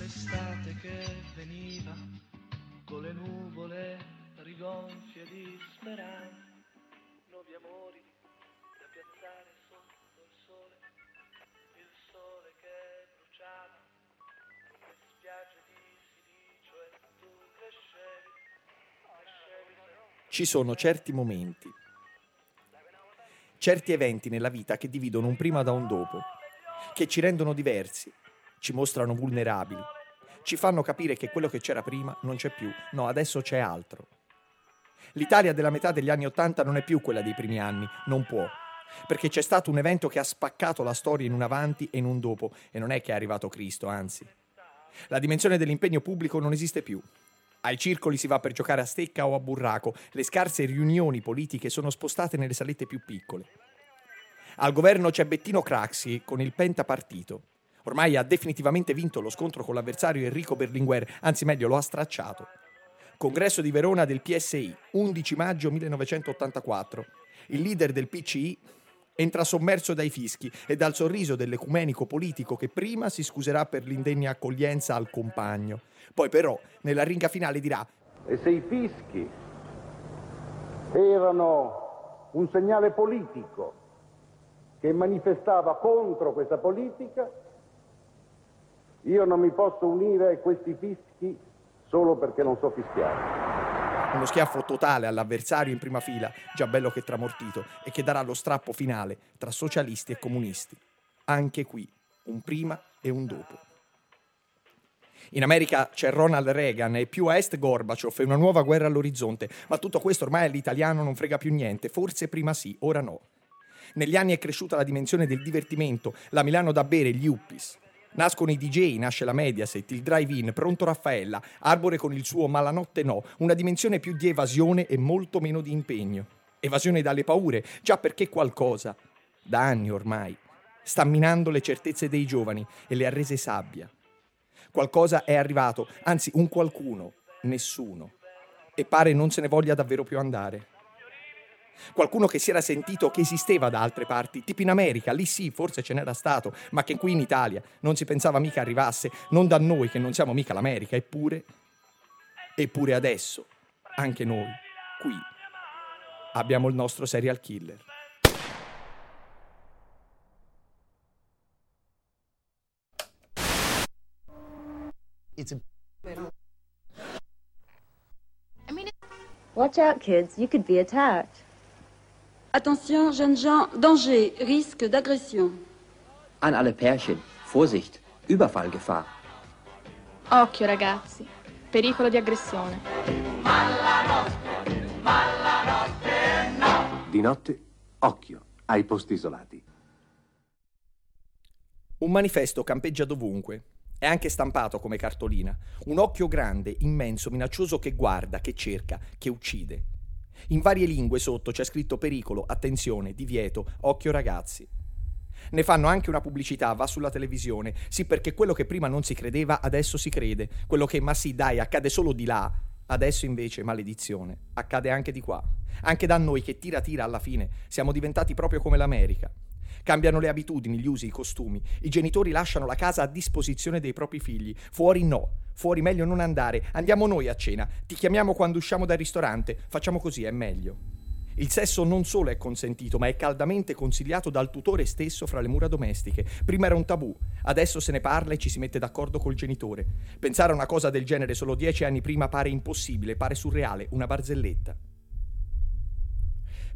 L'estate che veniva con le nuvole rigonfie di speranza, nuovi amori da piazzare Ci sono certi momenti, certi eventi nella vita che dividono un prima da un dopo, che ci rendono diversi, ci mostrano vulnerabili, ci fanno capire che quello che c'era prima non c'è più, no, adesso c'è altro. L'Italia della metà degli anni Ottanta non è più quella dei primi anni, non può, perché c'è stato un evento che ha spaccato la storia in un avanti e in un dopo, e non è che è arrivato Cristo, anzi. La dimensione dell'impegno pubblico non esiste più. Ai circoli si va per giocare a stecca o a burraco, le scarse riunioni politiche sono spostate nelle salette più piccole. Al governo c'è Bettino Craxi con il pentapartito. Ormai ha definitivamente vinto lo scontro con l'avversario Enrico Berlinguer, anzi meglio lo ha stracciato. Congresso di Verona del PSI, 11 maggio 1984. Il leader del PCI entra sommerso dai fischi e dal sorriso dell'ecumenico politico che prima si scuserà per l'indegna accoglienza al compagno. Poi però, nella ringa finale dirà E se i fischi erano un segnale politico che manifestava contro questa politica, io non mi posso unire a questi fischi solo perché non so fischiare. Uno schiaffo totale all'avversario in prima fila, già bello che tramortito, e che darà lo strappo finale tra socialisti e comunisti. Anche qui, un prima e un dopo. In America c'è Ronald Reagan e più a est Gorbaciov e una nuova guerra all'orizzonte, ma tutto questo ormai all'italiano non frega più niente, forse prima sì, ora no. Negli anni è cresciuta la dimensione del divertimento, la Milano da bere, gli Uppis. Nascono i DJ, nasce la Mediaset, il drive-in, pronto Raffaella, Arbore con il suo Malanotte no, una dimensione più di evasione e molto meno di impegno. Evasione dalle paure, già perché qualcosa, da anni ormai, sta minando le certezze dei giovani e le ha rese sabbia. Qualcosa è arrivato, anzi un qualcuno, nessuno, e pare non se ne voglia davvero più andare. Qualcuno che si era sentito che esisteva da altre parti, tipo in America, lì sì, forse ce n'era stato, ma che qui in Italia non si pensava mica arrivasse, non da noi che non siamo mica l'America, eppure, eppure adesso, anche noi, qui, abbiamo il nostro serial killer. It's a Watch out, kids. You could be attacked. Attention, jeunes gens, danger, risque d'agression. An alle Pärchen. Vorsicht, Überfallgefahr. Occhio ragazzi, pericolo di aggressione. Di notte, occhio ai posti isolati. Un manifesto campeggia dovunque. È anche stampato come cartolina. Un occhio grande, immenso, minaccioso che guarda, che cerca, che uccide. In varie lingue sotto c'è scritto pericolo, attenzione, divieto, occhio ragazzi. Ne fanno anche una pubblicità, va sulla televisione. Sì, perché quello che prima non si credeva, adesso si crede. Quello che, ma sì, dai, accade solo di là. Adesso invece, maledizione, accade anche di qua. Anche da noi che tira tira alla fine, siamo diventati proprio come l'America. Cambiano le abitudini, gli usi, i costumi. I genitori lasciano la casa a disposizione dei propri figli. Fuori no. Fuori meglio non andare. Andiamo noi a cena. Ti chiamiamo quando usciamo dal ristorante. Facciamo così, è meglio. Il sesso non solo è consentito, ma è caldamente consigliato dal tutore stesso fra le mura domestiche. Prima era un tabù, adesso se ne parla e ci si mette d'accordo col genitore. Pensare a una cosa del genere solo dieci anni prima pare impossibile, pare surreale, una barzelletta.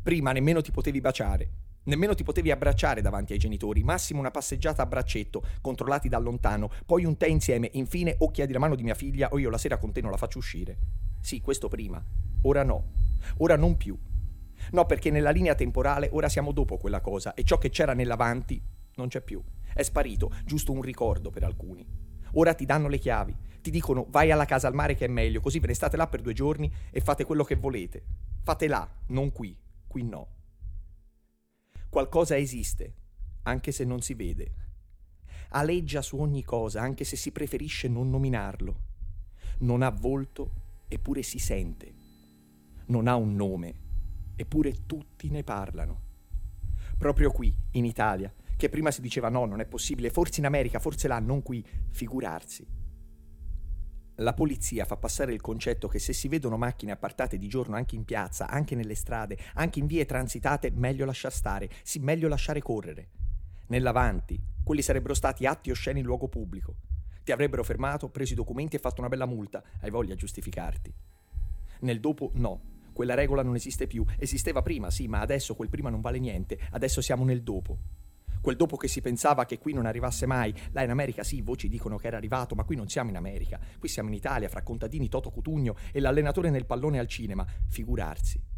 Prima nemmeno ti potevi baciare, Nemmeno ti potevi abbracciare davanti ai genitori, massimo una passeggiata a braccetto, controllati da lontano, poi un tè insieme, infine o chiedi la mano di mia figlia o io la sera con te non la faccio uscire. Sì, questo prima. Ora no. Ora non più. No, perché nella linea temporale ora siamo dopo quella cosa e ciò che c'era nell'avanti non c'è più. È sparito, giusto un ricordo per alcuni. Ora ti danno le chiavi, ti dicono vai alla casa al mare che è meglio, così ve ne state là per due giorni e fate quello che volete. Fate là, non qui, qui no. Qualcosa esiste, anche se non si vede. Aleggia su ogni cosa, anche se si preferisce non nominarlo. Non ha volto eppure si sente. Non ha un nome, eppure tutti ne parlano. Proprio qui, in Italia, che prima si diceva no, non è possibile, forse in America, forse là, non qui, figurarsi. La polizia fa passare il concetto che se si vedono macchine appartate di giorno anche in piazza, anche nelle strade, anche in vie transitate, meglio lasciar stare, sì, meglio lasciare correre. Nell'avanti, quelli sarebbero stati atti osceni in luogo pubblico. Ti avrebbero fermato, preso i documenti e fatto una bella multa. Hai voglia a giustificarti. Nel dopo, no. Quella regola non esiste più. Esisteva prima, sì, ma adesso quel prima non vale niente. Adesso siamo nel dopo. Quel dopo che si pensava che qui non arrivasse mai. Là in America sì, voci dicono che era arrivato, ma qui non siamo in America. Qui siamo in Italia, fra contadini Toto Cutugno e l'allenatore nel pallone al cinema. Figurarsi.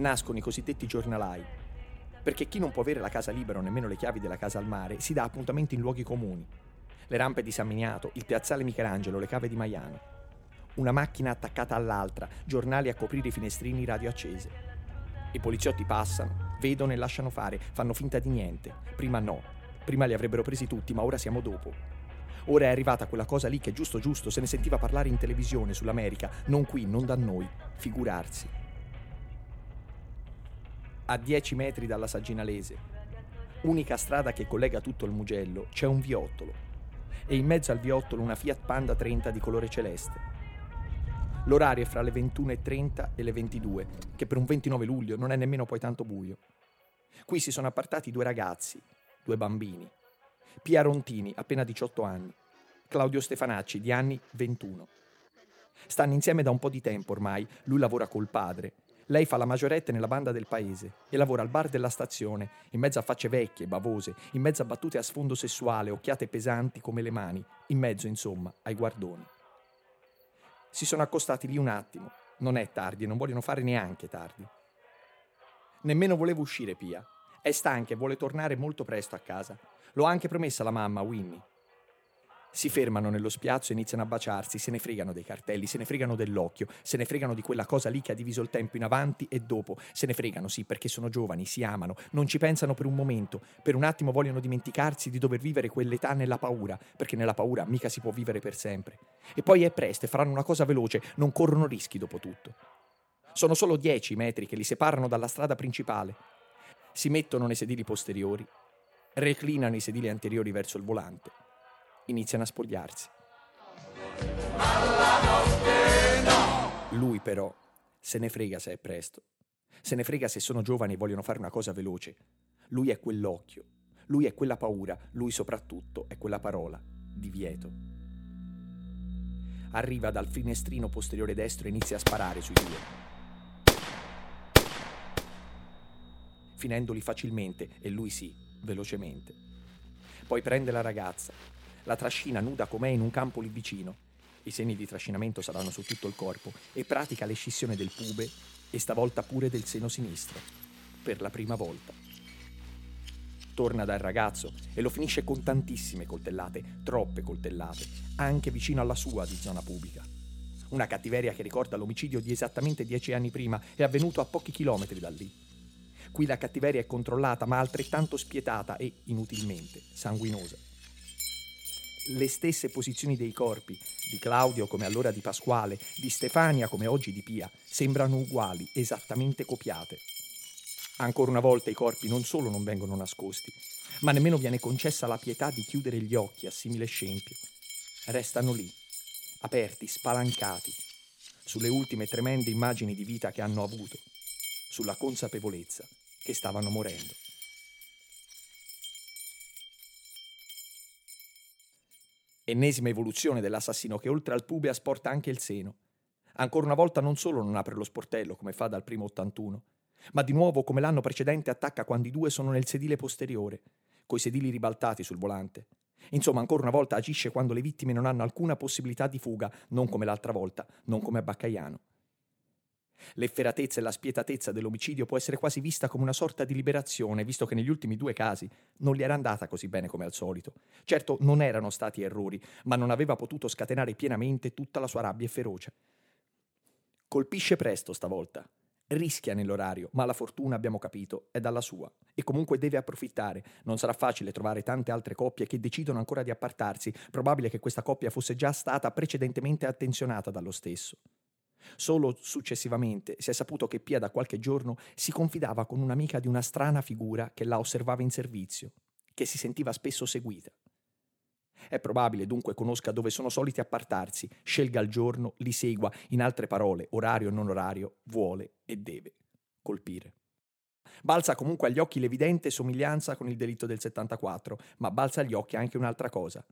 Nascono i cosiddetti giornalai, perché chi non può avere la casa libera o nemmeno le chiavi della casa al mare si dà appuntamenti in luoghi comuni. Le rampe di San Miniato, il piazzale Michelangelo, le cave di Maiano. Una macchina attaccata all'altra, giornali a coprire i finestrini radio accese. I poliziotti passano, vedono e lasciano fare, fanno finta di niente. Prima no, prima li avrebbero presi tutti, ma ora siamo dopo. Ora è arrivata quella cosa lì che giusto giusto se ne sentiva parlare in televisione sull'America, non qui, non da noi, figurarsi a 10 metri dalla Saginalese, unica strada che collega tutto il Mugello, c'è un viottolo e in mezzo al viottolo una Fiat Panda 30 di colore celeste. L'orario è fra le 21.30 e le 22, che per un 29 luglio non è nemmeno poi tanto buio. Qui si sono appartati due ragazzi, due bambini. Pia Rontini, appena 18 anni, Claudio Stefanacci, di anni 21. Stanno insieme da un po' di tempo ormai, lui lavora col padre lei fa la maggiorette nella banda del paese e lavora al bar della stazione, in mezzo a facce vecchie, bavose, in mezzo a battute a sfondo sessuale, occhiate pesanti come le mani, in mezzo, insomma, ai guardoni. Si sono accostati lì un attimo. Non è tardi e non vogliono fare neanche tardi. Nemmeno volevo uscire, Pia. È stanca e vuole tornare molto presto a casa. L'ho anche promessa alla mamma, Winnie. Si fermano nello spiazzo e iniziano a baciarsi, se ne fregano dei cartelli, se ne fregano dell'occhio, se ne fregano di quella cosa lì che ha diviso il tempo in avanti e dopo, se ne fregano sì perché sono giovani, si amano, non ci pensano per un momento, per un attimo vogliono dimenticarsi di dover vivere quell'età nella paura, perché nella paura mica si può vivere per sempre. E poi è presto faranno una cosa veloce, non corrono rischi dopo tutto. Sono solo dieci metri che li separano dalla strada principale. Si mettono nei sedili posteriori, reclinano i sedili anteriori verso il volante iniziano a spogliarsi. Lui però se ne frega se è presto, se ne frega se sono giovani e vogliono fare una cosa veloce. Lui è quell'occhio, lui è quella paura, lui soprattutto è quella parola, divieto. Arriva dal finestrino posteriore destro e inizia a sparare sui due. Finendoli facilmente, e lui sì, velocemente. Poi prende la ragazza, la trascina nuda com'è in un campo lì vicino. I segni di trascinamento saranno su tutto il corpo e pratica l'escissione del pube e stavolta pure del seno sinistro. Per la prima volta. Torna dal ragazzo e lo finisce con tantissime coltellate, troppe coltellate, anche vicino alla sua di zona pubblica. Una cattiveria che ricorda l'omicidio di esattamente dieci anni prima e avvenuto a pochi chilometri da lì. Qui la cattiveria è controllata ma altrettanto spietata e, inutilmente, sanguinosa le stesse posizioni dei corpi, di Claudio come allora di Pasquale, di Stefania come oggi di Pia, sembrano uguali, esattamente copiate. Ancora una volta i corpi non solo non vengono nascosti, ma nemmeno viene concessa la pietà di chiudere gli occhi a simile scempio. Restano lì, aperti, spalancati, sulle ultime tremende immagini di vita che hanno avuto, sulla consapevolezza che stavano morendo. Ennesima evoluzione dell'assassino che oltre al pube asporta anche il seno. Ancora una volta non solo non apre lo sportello come fa dal primo 81, ma di nuovo come l'anno precedente attacca quando i due sono nel sedile posteriore, coi sedili ribaltati sul volante, Insomma, ancora una volta agisce quando le vittime non hanno alcuna possibilità di fuga, non come l'altra volta, non come a Baccaiano. L'efferatezza e la spietatezza dell'omicidio può essere quasi vista come una sorta di liberazione, visto che negli ultimi due casi non gli era andata così bene come al solito. Certo, non erano stati errori, ma non aveva potuto scatenare pienamente tutta la sua rabbia e ferocia. Colpisce presto stavolta. Rischia nell'orario, ma la fortuna, abbiamo capito, è dalla sua. E comunque deve approfittare. Non sarà facile trovare tante altre coppie che decidono ancora di appartarsi. Probabile che questa coppia fosse già stata precedentemente attenzionata dallo stesso. Solo successivamente si è saputo che Pia da qualche giorno si confidava con un'amica di una strana figura che la osservava in servizio, che si sentiva spesso seguita. È probabile dunque conosca dove sono soliti appartarsi, scelga il giorno, li segua, in altre parole, orario o non orario, vuole e deve colpire. Balza comunque agli occhi l'evidente somiglianza con il delitto del 74, ma balza agli occhi anche un'altra cosa,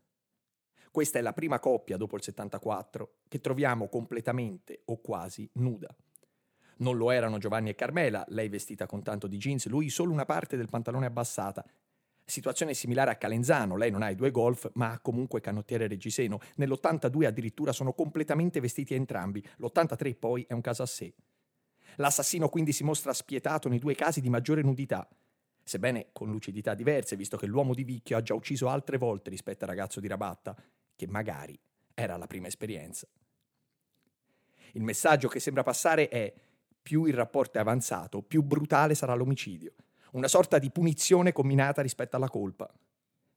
questa è la prima coppia dopo il 74 che troviamo completamente o quasi nuda. Non lo erano Giovanni e Carmela, lei vestita con tanto di jeans, lui solo una parte del pantalone abbassata. Situazione similare a Calenzano, lei non ha i due golf, ma ha comunque canottiere reggiseno. Nell'82 addirittura sono completamente vestiti entrambi, l'83 poi è un caso a sé. L'assassino quindi si mostra spietato nei due casi di maggiore nudità, sebbene con lucidità diverse, visto che l'uomo di Vicchio ha già ucciso altre volte rispetto al ragazzo di Rabatta, che magari era la prima esperienza. Il messaggio che sembra passare è più il rapporto è avanzato, più brutale sarà l'omicidio, una sorta di punizione combinata rispetto alla colpa.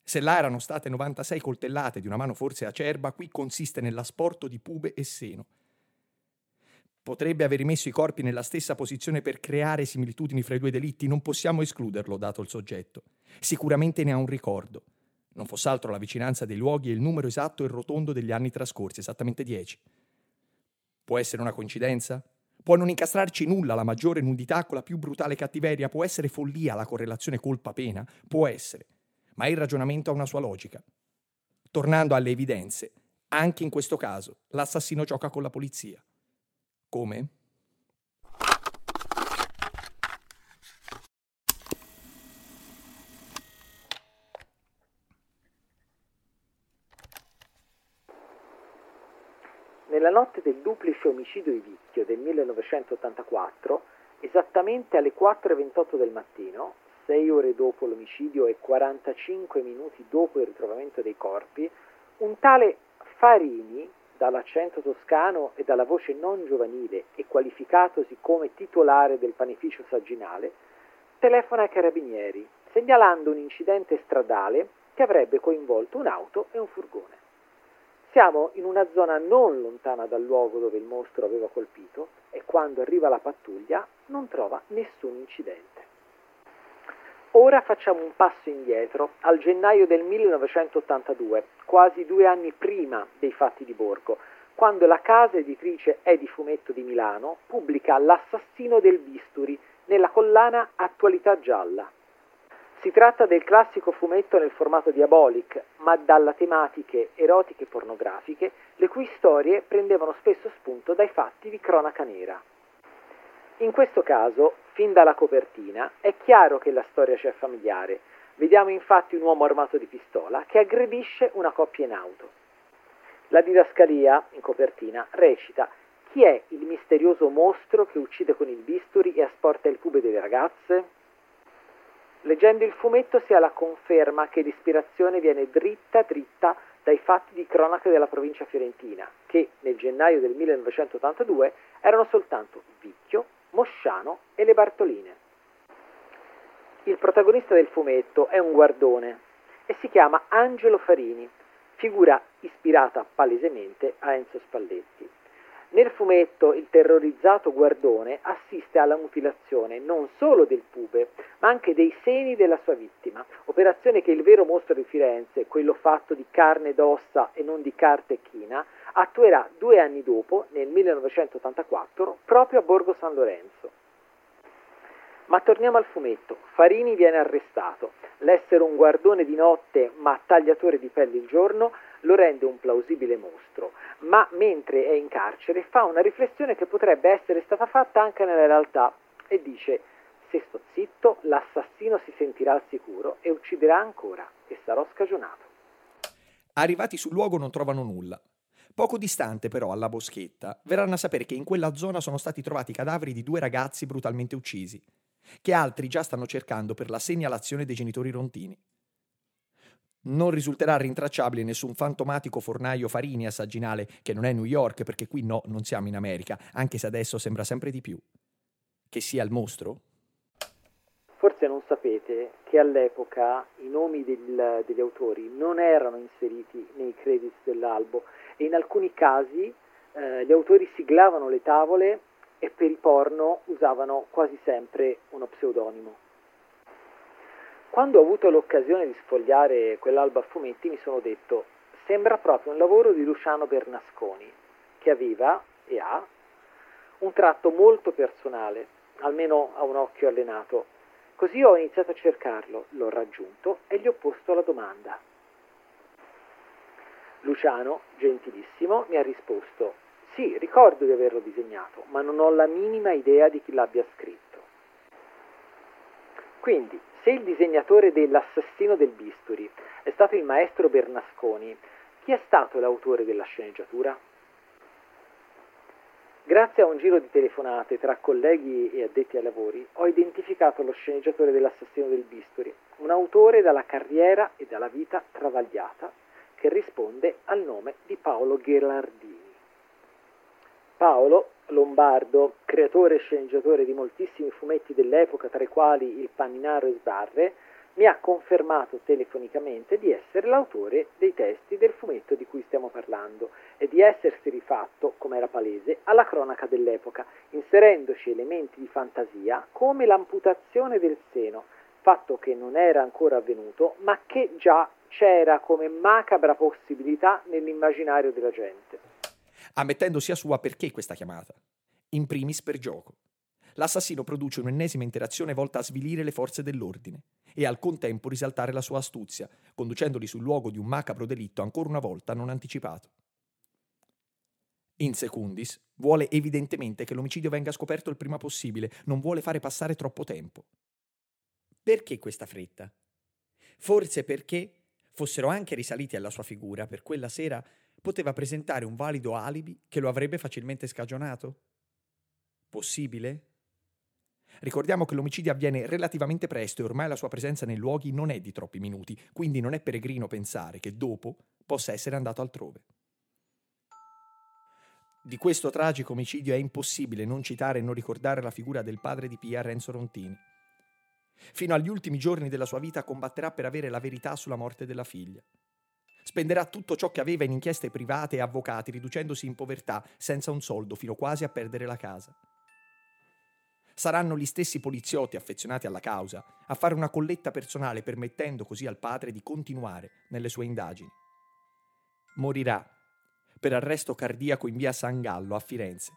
Se là erano state 96 coltellate di una mano forse acerba, qui consiste nell'asporto di pube e seno. Potrebbe aver rimesso i corpi nella stessa posizione per creare similitudini fra i due delitti, non possiamo escluderlo, dato il soggetto. Sicuramente ne ha un ricordo. Non fosse altro la vicinanza dei luoghi e il numero esatto e rotondo degli anni trascorsi, esattamente dieci. Può essere una coincidenza? Può non incastrarci nulla la maggiore nudità con la più brutale cattiveria? Può essere follia la correlazione colpa-pena? Può essere. Ma il ragionamento ha una sua logica. Tornando alle evidenze, anche in questo caso l'assassino gioca con la polizia. Come? Nella notte del duplice omicidio di Vicchio del 1984, esattamente alle 4.28 del mattino, 6 ore dopo l'omicidio e 45 minuti dopo il ritrovamento dei corpi, un tale Farini, dall'accento toscano e dalla voce non giovanile e qualificatosi come titolare del panificio sagginale, telefona ai carabinieri, segnalando un incidente stradale che avrebbe coinvolto un'auto e un furgone. Siamo in una zona non lontana dal luogo dove il mostro aveva colpito e quando arriva la pattuglia non trova nessun incidente. Ora facciamo un passo indietro al gennaio del 1982, quasi due anni prima dei fatti di Borgo, quando la casa editrice Edi Fumetto di Milano pubblica L'assassino del bisturi nella collana Attualità gialla. Si tratta del classico fumetto nel formato diabolic, ma dalla tematiche erotiche pornografiche, le cui storie prendevano spesso spunto dai fatti di cronaca nera. In questo caso, fin dalla copertina, è chiaro che la storia ci è familiare. Vediamo infatti un uomo armato di pistola che aggredisce una coppia in auto. La didascalia, in copertina, recita chi è il misterioso mostro che uccide con il bisturi e asporta il pube delle ragazze? Leggendo il fumetto si ha la conferma che l'ispirazione viene dritta dritta dai fatti di cronaca della provincia fiorentina, che nel gennaio del 1982 erano soltanto Vicchio, Mosciano e le Bartoline. Il protagonista del fumetto è un guardone e si chiama Angelo Farini, figura ispirata palesemente a Enzo Spalletti. Nel fumetto il terrorizzato guardone assiste alla mutilazione non solo del pube, ma anche dei seni della sua vittima, operazione che il vero mostro di Firenze, quello fatto di carne ed ossa e non di carta e china, attuerà due anni dopo, nel 1984, proprio a Borgo San Lorenzo. Ma torniamo al fumetto. Farini viene arrestato. L'essere un guardone di notte ma tagliatore di pelli il giorno lo rende un plausibile mostro, ma mentre è in carcere fa una riflessione che potrebbe essere stata fatta anche nella realtà e dice se sto zitto l'assassino si sentirà al sicuro e ucciderà ancora e sarò scagionato. Arrivati sul luogo non trovano nulla. Poco distante però, alla boschetta, verranno a sapere che in quella zona sono stati trovati i cadaveri di due ragazzi brutalmente uccisi, che altri già stanno cercando per la segnalazione dei genitori rontini. Non risulterà rintracciabile nessun fantomatico fornaio farini a Sagginale, che non è New York, perché qui no, non siamo in America, anche se adesso sembra sempre di più. Che sia il mostro? Forse non sapete che all'epoca i nomi del, degli autori non erano inseriti nei credits dell'albo e in alcuni casi eh, gli autori siglavano le tavole e per i porno usavano quasi sempre uno pseudonimo. Quando ho avuto l'occasione di sfogliare quell'albo a fumetti mi sono detto sembra proprio un lavoro di Luciano Bernasconi, che aveva e ha un tratto molto personale, almeno a un occhio allenato. Così ho iniziato a cercarlo, l'ho raggiunto e gli ho posto la domanda. Luciano, gentilissimo, mi ha risposto sì, ricordo di averlo disegnato, ma non ho la minima idea di chi l'abbia scritto. Quindi, se il disegnatore dell'assassino del bisturi è stato il maestro Bernasconi, chi è stato l'autore della sceneggiatura? Grazie a un giro di telefonate tra colleghi e addetti ai lavori, ho identificato lo sceneggiatore dell'assassino del bisturi, un autore dalla carriera e dalla vita travagliata che risponde al nome di Paolo Ghelardini. Paolo Lombardo, creatore e sceneggiatore di moltissimi fumetti dell'epoca, tra i quali Il Paninaro e Sbarre, mi ha confermato telefonicamente di essere l'autore dei testi del fumetto di cui stiamo parlando e di essersi rifatto, come era palese, alla cronaca dell'epoca, inserendoci elementi di fantasia come l'amputazione del seno, fatto che non era ancora avvenuto, ma che già c'era come macabra possibilità nell'immaginario della gente ammettendo sia sua perché questa chiamata. In primis per gioco. L'assassino produce un'ennesima interazione volta a svilire le forze dell'ordine e al contempo risaltare la sua astuzia, conducendoli sul luogo di un macabro delitto ancora una volta non anticipato. In secundis, vuole evidentemente che l'omicidio venga scoperto il prima possibile, non vuole fare passare troppo tempo. Perché questa fretta? Forse perché fossero anche risaliti alla sua figura per quella sera poteva presentare un valido alibi che lo avrebbe facilmente scagionato? Possibile? Ricordiamo che l'omicidio avviene relativamente presto e ormai la sua presenza nei luoghi non è di troppi minuti, quindi non è peregrino pensare che dopo possa essere andato altrove. Di questo tragico omicidio è impossibile non citare e non ricordare la figura del padre di Pia, Renzo Rontini. Fino agli ultimi giorni della sua vita combatterà per avere la verità sulla morte della figlia. Spenderà tutto ciò che aveva in inchieste private e avvocati, riducendosi in povertà, senza un soldo, fino quasi a perdere la casa. Saranno gli stessi poliziotti affezionati alla causa a fare una colletta personale permettendo così al padre di continuare nelle sue indagini. Morirà per arresto cardiaco in via San Gallo a Firenze,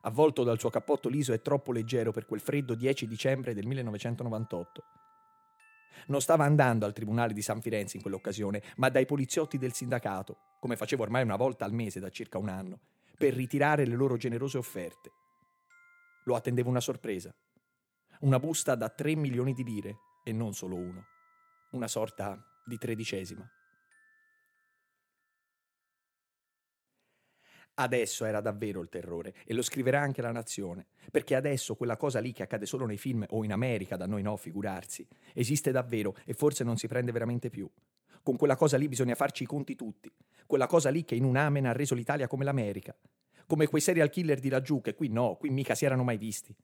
avvolto dal suo cappotto liso e troppo leggero per quel freddo 10 dicembre del 1998 non stava andando al Tribunale di San Firenze in quell'occasione, ma dai poliziotti del sindacato, come facevo ormai una volta al mese da circa un anno, per ritirare le loro generose offerte. Lo attendeva una sorpresa. Una busta da 3 milioni di lire, e non solo uno. Una sorta di tredicesima. Adesso era davvero il terrore e lo scriverà anche la nazione, perché adesso quella cosa lì che accade solo nei film o in America, da noi no, figurarsi, esiste davvero e forse non si prende veramente più. Con quella cosa lì bisogna farci i conti tutti, quella cosa lì che in un amen ha reso l'Italia come l'America, come quei serial killer di laggiù che qui no, qui mica si erano mai visti.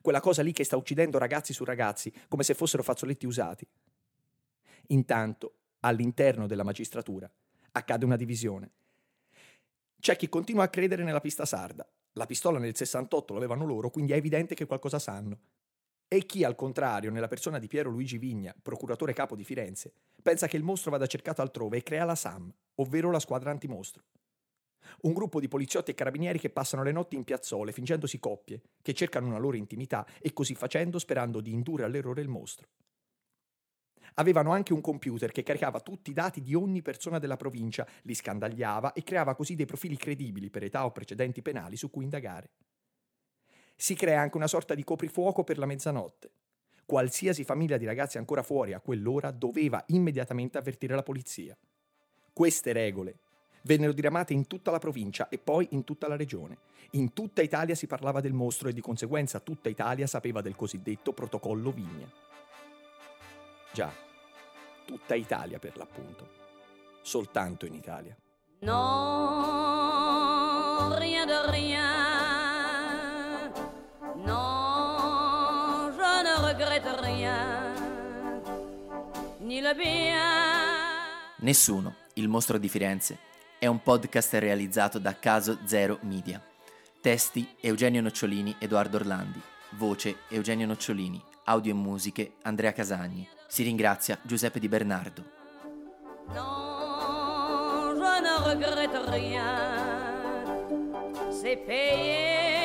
Quella cosa lì che sta uccidendo ragazzi su ragazzi come se fossero fazzoletti usati. Intanto, all'interno della magistratura, accade una divisione c'è chi continua a credere nella pista sarda. La pistola nel 68 l'avevano loro, quindi è evidente che qualcosa sanno. E chi, al contrario, nella persona di Piero Luigi Vigna, procuratore capo di Firenze, pensa che il mostro vada cercato altrove e crea la SAM, ovvero la squadra antimostro. Un gruppo di poliziotti e carabinieri che passano le notti in piazzole fingendosi coppie, che cercano una loro intimità e così facendo sperando di indurre all'errore il mostro. Avevano anche un computer che caricava tutti i dati di ogni persona della provincia, li scandagliava e creava così dei profili credibili per età o precedenti penali su cui indagare. Si crea anche una sorta di coprifuoco per la mezzanotte. Qualsiasi famiglia di ragazzi ancora fuori a quell'ora doveva immediatamente avvertire la polizia. Queste regole vennero diramate in tutta la provincia e poi in tutta la regione. In tutta Italia si parlava del mostro e di conseguenza tutta Italia sapeva del cosiddetto protocollo Vigna. Già, tutta Italia per l'appunto. Soltanto in Italia. Non, rien de rien. Non, je ne regrette rien. Ni le bien. Nessuno, il mostro di Firenze, è un podcast realizzato da Caso Zero Media. Testi Eugenio Nocciolini, Edoardo Orlandi. Voce Eugenio Nocciolini. Audio e musiche Andrea Casagni. Si ringrazia Giuseppe Di Bernardo. Non, je ne regrette rien. C'est payé.